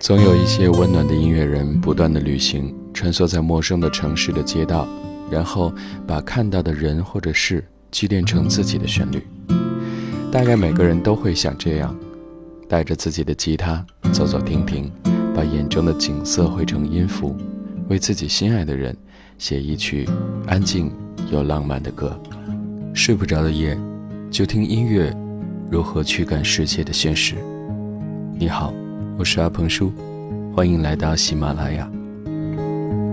总有一些温暖的音乐人不断的旅行，穿梭在陌生的城市的街道，然后把看到的人或者事积淀成自己的旋律。大概每个人都会想这样，带着自己的吉他走走停停，把眼中的景色绘成音符，为自己心爱的人写一曲安静又浪漫的歌。睡不着的夜，就听音乐如何驱赶世界的现实。你好，我是阿鹏叔，欢迎来到喜马拉雅。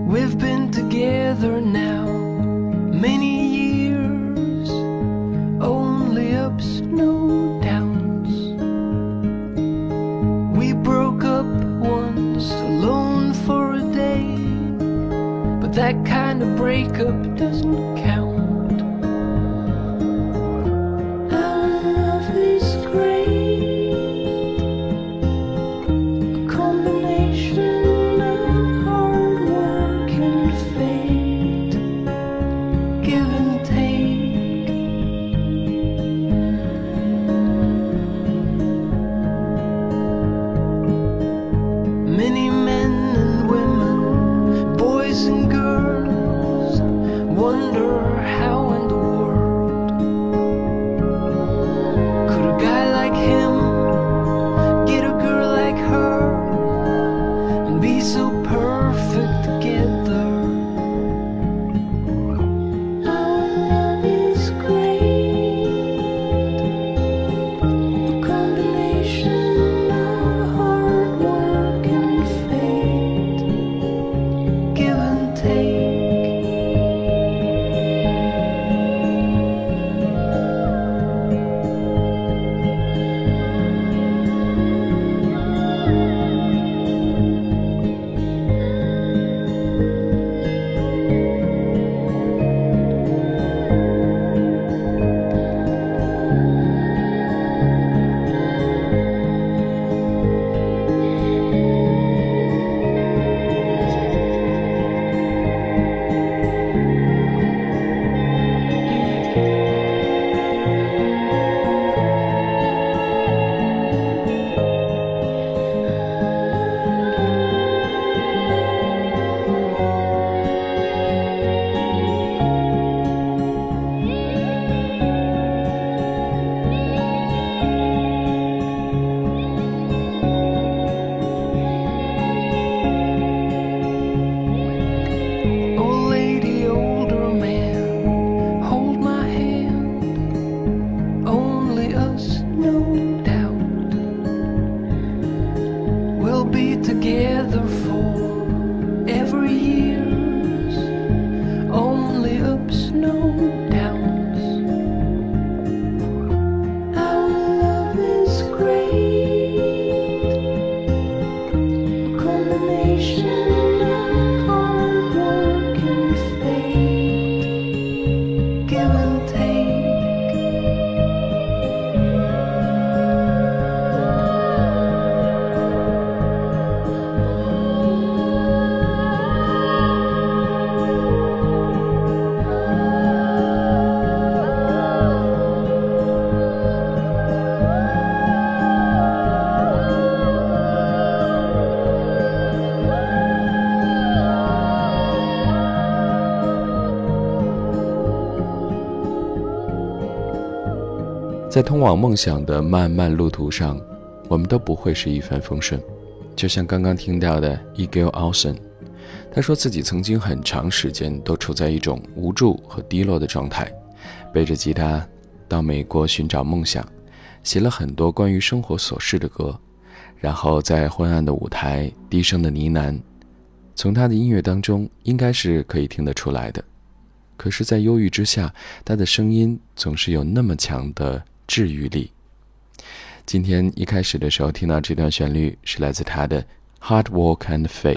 We've been together now many years, only ups, no downs. We broke up once, alone for a day, but that kind of breakup doesn't count. 在通往梦想的漫漫路途上，我们都不会是一帆风顺。就像刚刚听到的 Egil Olsen，他说自己曾经很长时间都处在一种无助和低落的状态，背着吉他到美国寻找梦想，写了很多关于生活琐事的歌，然后在昏暗的舞台低声的呢喃，从他的音乐当中应该是可以听得出来的。可是，在忧郁之下，他的声音总是有那么强的治愈力。今天一开始的时候听到这段旋律，是来自他的《Hard Work and Fate》。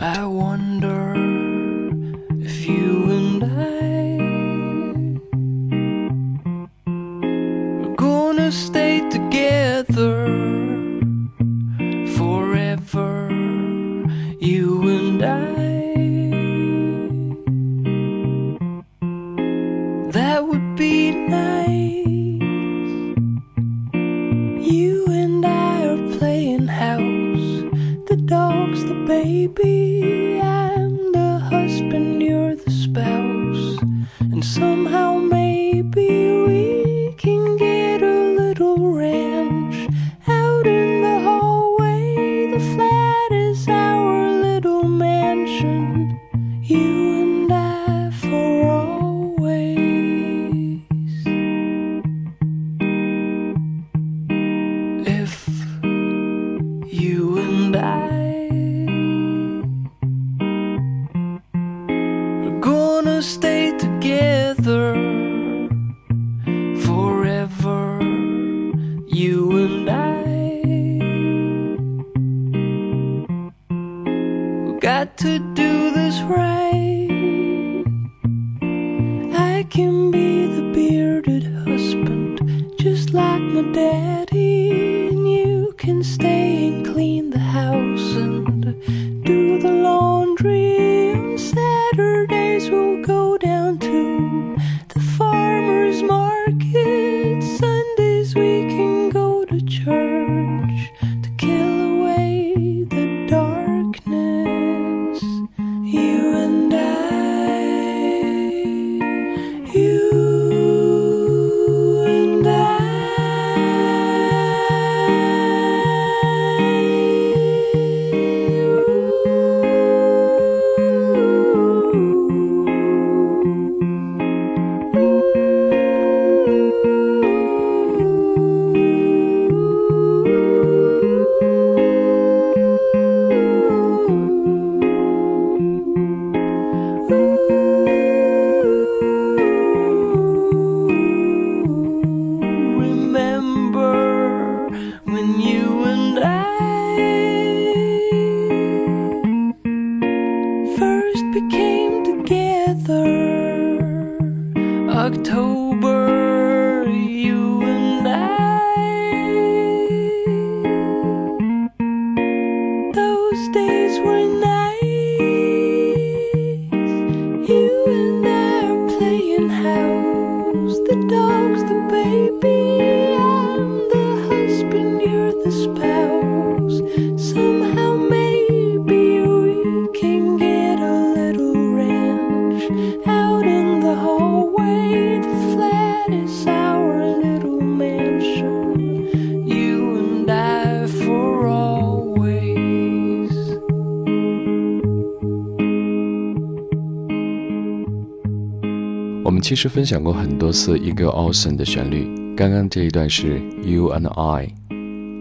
其实分享过很多次 Eagle Olsen 的旋律，刚刚这一段是 You and I。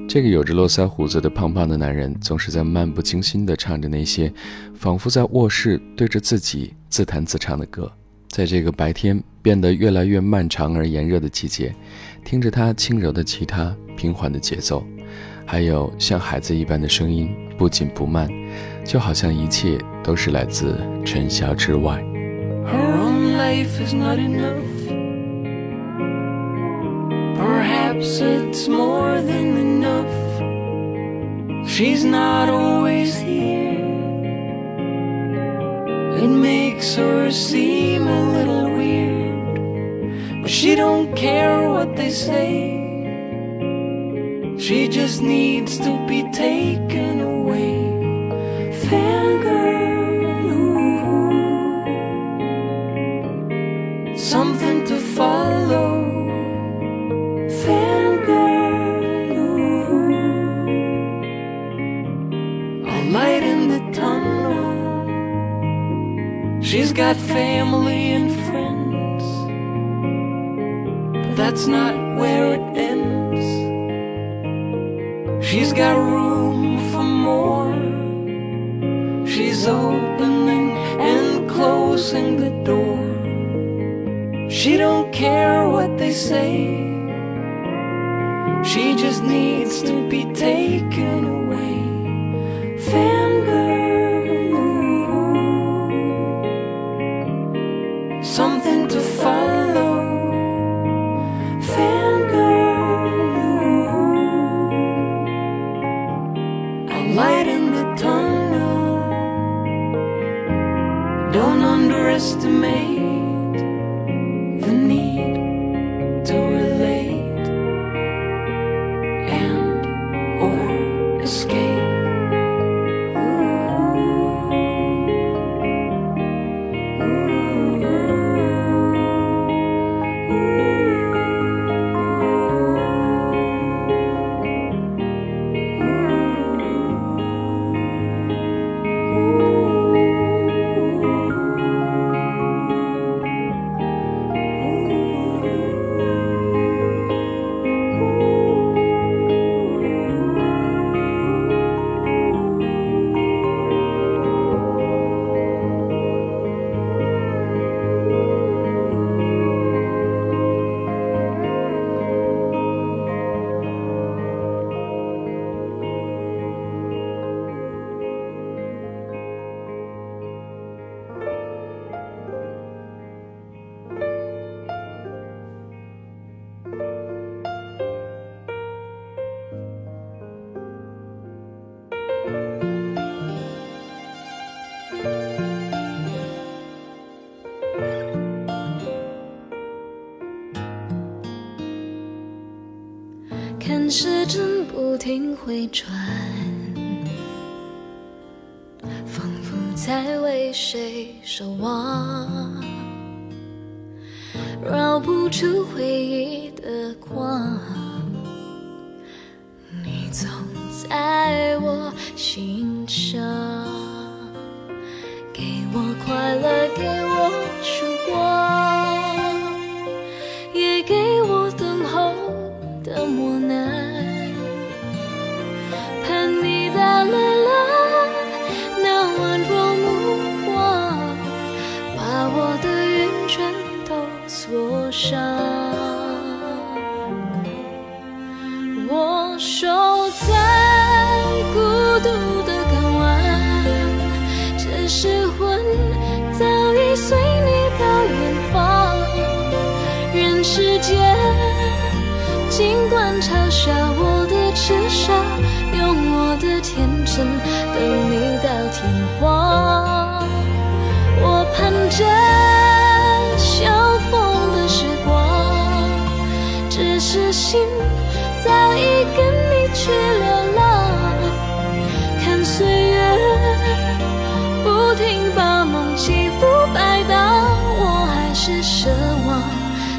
这个有着络腮胡子的胖胖的男人，总是在漫不经心地唱着那些仿佛在卧室对着自己自弹自唱的歌。在这个白天变得越来越漫长而炎热的季节，听着他轻柔的吉他、平缓的节奏，还有像孩子一般的声音，不紧不慢，就好像一切都是来自尘嚣之外。Life is not enough. Perhaps it's more than enough. She's not always here. It makes her seem a little weird. But she don't care what they say. She just needs to be taken 回转，仿佛在为谁守望，绕不出回忆的光。你总在我心上，天真等你到天荒。我盼着相逢的时光，只是心早已跟你去流浪，看岁月不停把梦起伏摆荡，我还是奢望，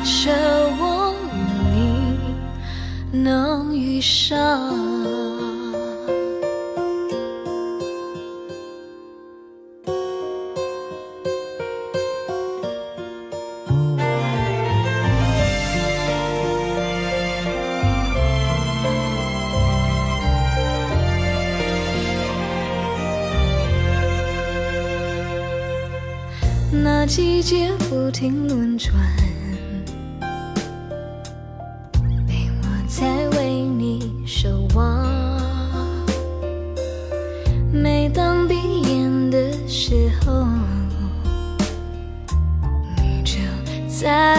奢望与你能遇上。那季节不停轮转，陪我在为你守望。每当闭眼的时候，你就在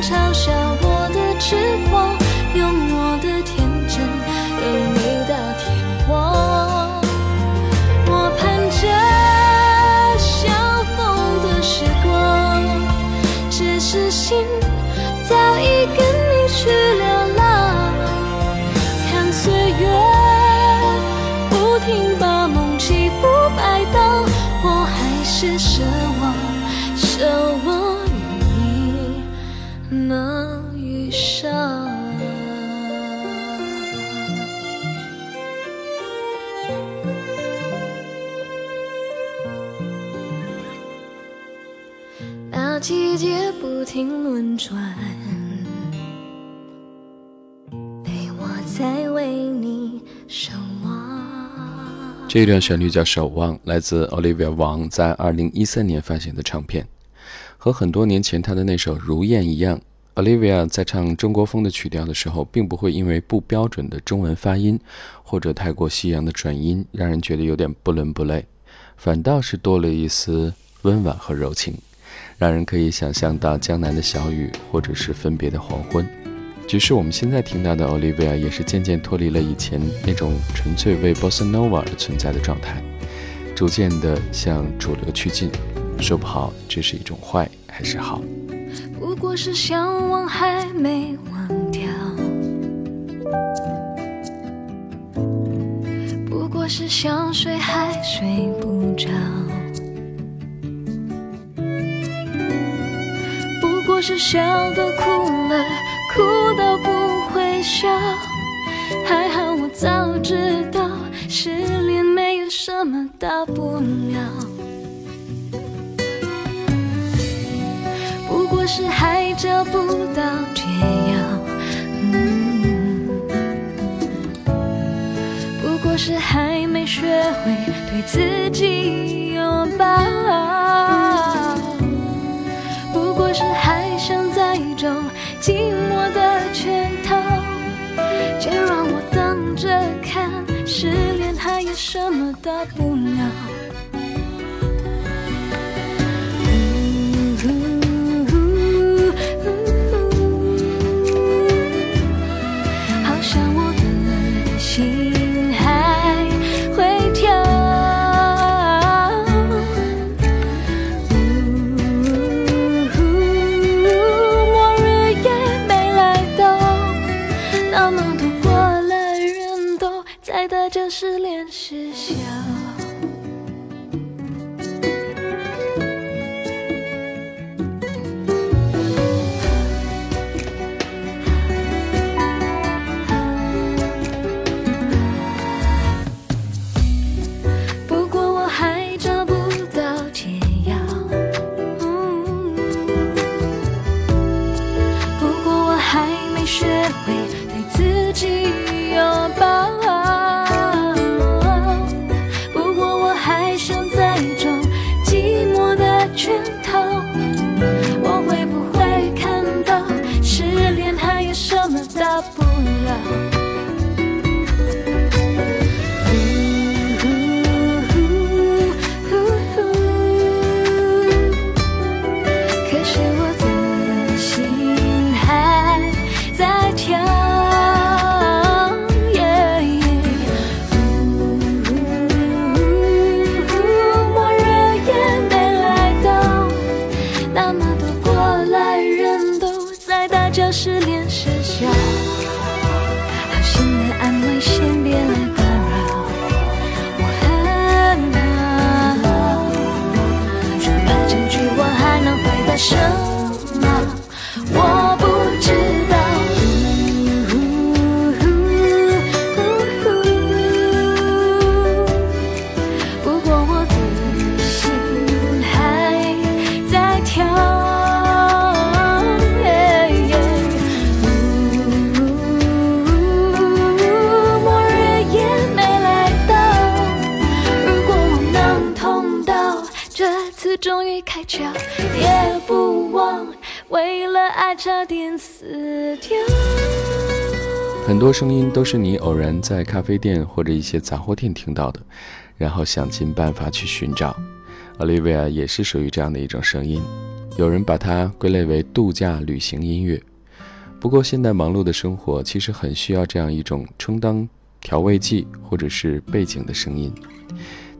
嘲笑我的痴狂，停轮转，陪我在为你守望。这一段旋律叫《守望》，来自 Olivia 王在2013年发行的唱片。和很多年前她的那首《如燕》一样，Olivia 在唱中国风的曲调的时候，并不会因为不标准的中文发音或者太过西洋的转音，让人觉得有点不伦不类，反倒是多了一丝温婉和柔情，让人可以想象到江南的小雨，或者是分别的黄昏。只是我们现在听到的 Olivia 也是渐渐脱离了以前那种纯粹为 Bossa Nova 而存在的状态，逐渐的向主流趋近。说不好这是一种坏还是好。不过是向往还没忘掉，不过是想睡还睡不着，是笑都哭了，哭都不会笑。还好我早知道，失恋没有什么大不了。不过是还找不到解药，嗯，不过是还没学会对自己拥抱。不过是还着看，失恋还有什么大不了？很多声音都是你偶然在咖啡店或者一些杂货店听到的，然后想尽办法去寻找。Olivia 也是属于这样的一种声音，有人把它归类为度假旅行音乐。不过，现代忙碌的生活其实很需要这样一种充当调味剂或者是背景的声音，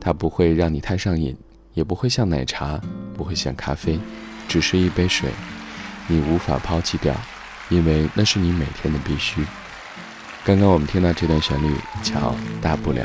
它不会让你太上瘾，也不会像奶茶，不会像咖啡，只是一杯水，你无法抛弃掉，因为那是你每天的必须。刚刚我们听到这段旋律，叫大不了。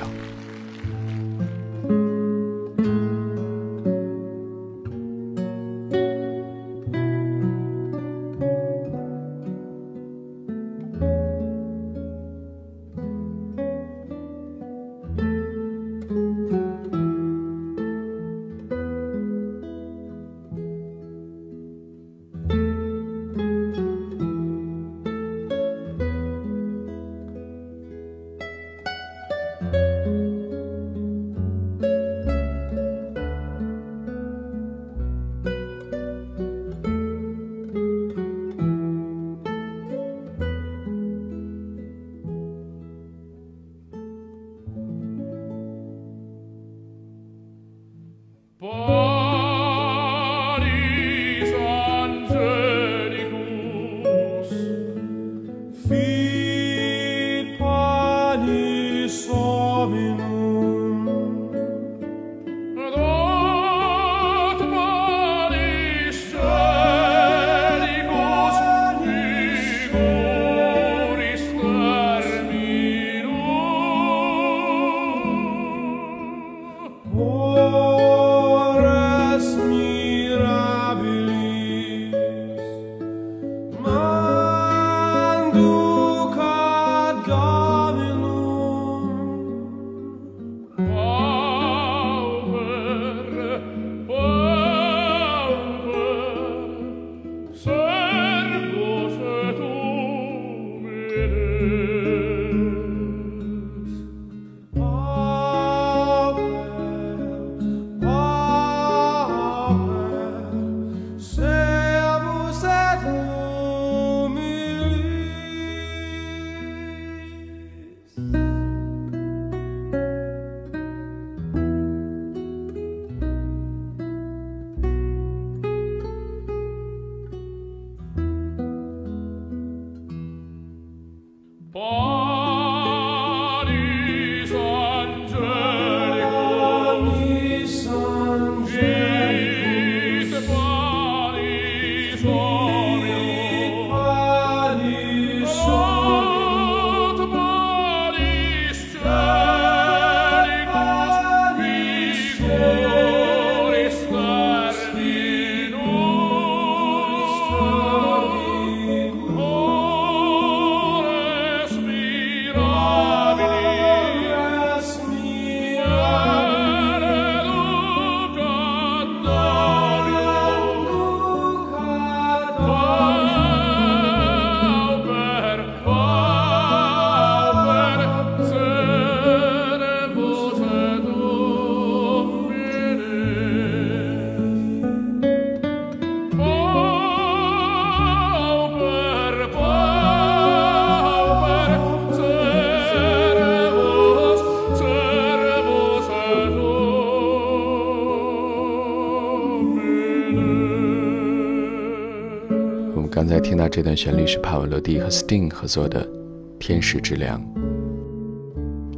刚才听到这段旋律是帕瓦罗蒂和 Sting 合作的《天使之粮》。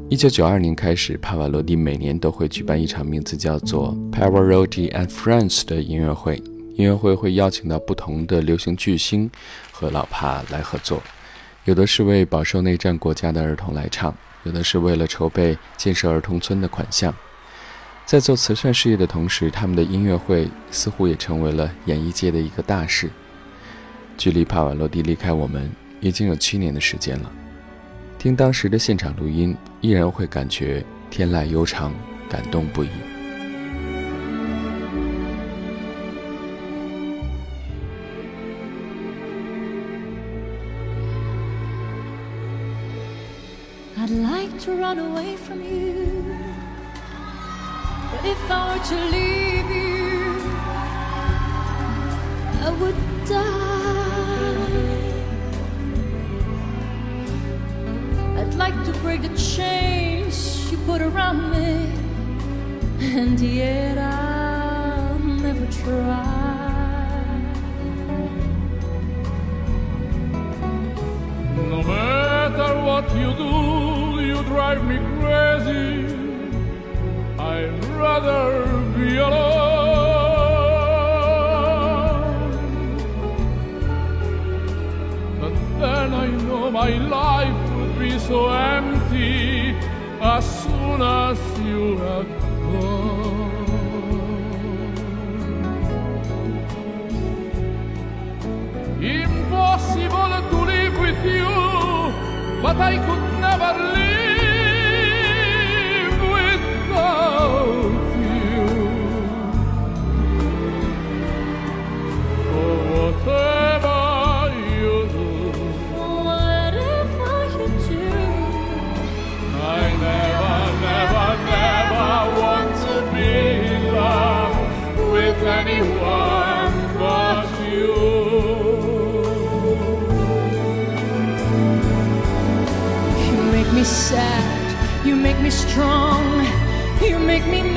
一九九二年开始，帕瓦罗蒂每年都会举办一场名字叫做 Pavarotti and Friends 的音乐会。音乐会会邀请到不同的流行巨星和老帕来合作，有的是为饱受内战国家的儿童来唱，有的是为了筹备建设儿童村的款项。在做慈善事业的同时，他们的音乐会似乎也成为了演艺界的一个大事。距离帕瓦罗蒂离开我们已经有七年的时间了，听当时的现场录音，依然会感觉天籁悠长，感动不已。I'd like to run away from you, but if I were to leave you, I would die. I'd like to break the chains you put around me, and yet I'll never try. No matter what you do, you drive me crazy. I'd rather be alone. My life would be so empty as soon as you had gone. Impossible to live with you, but I could never live strong. You make me.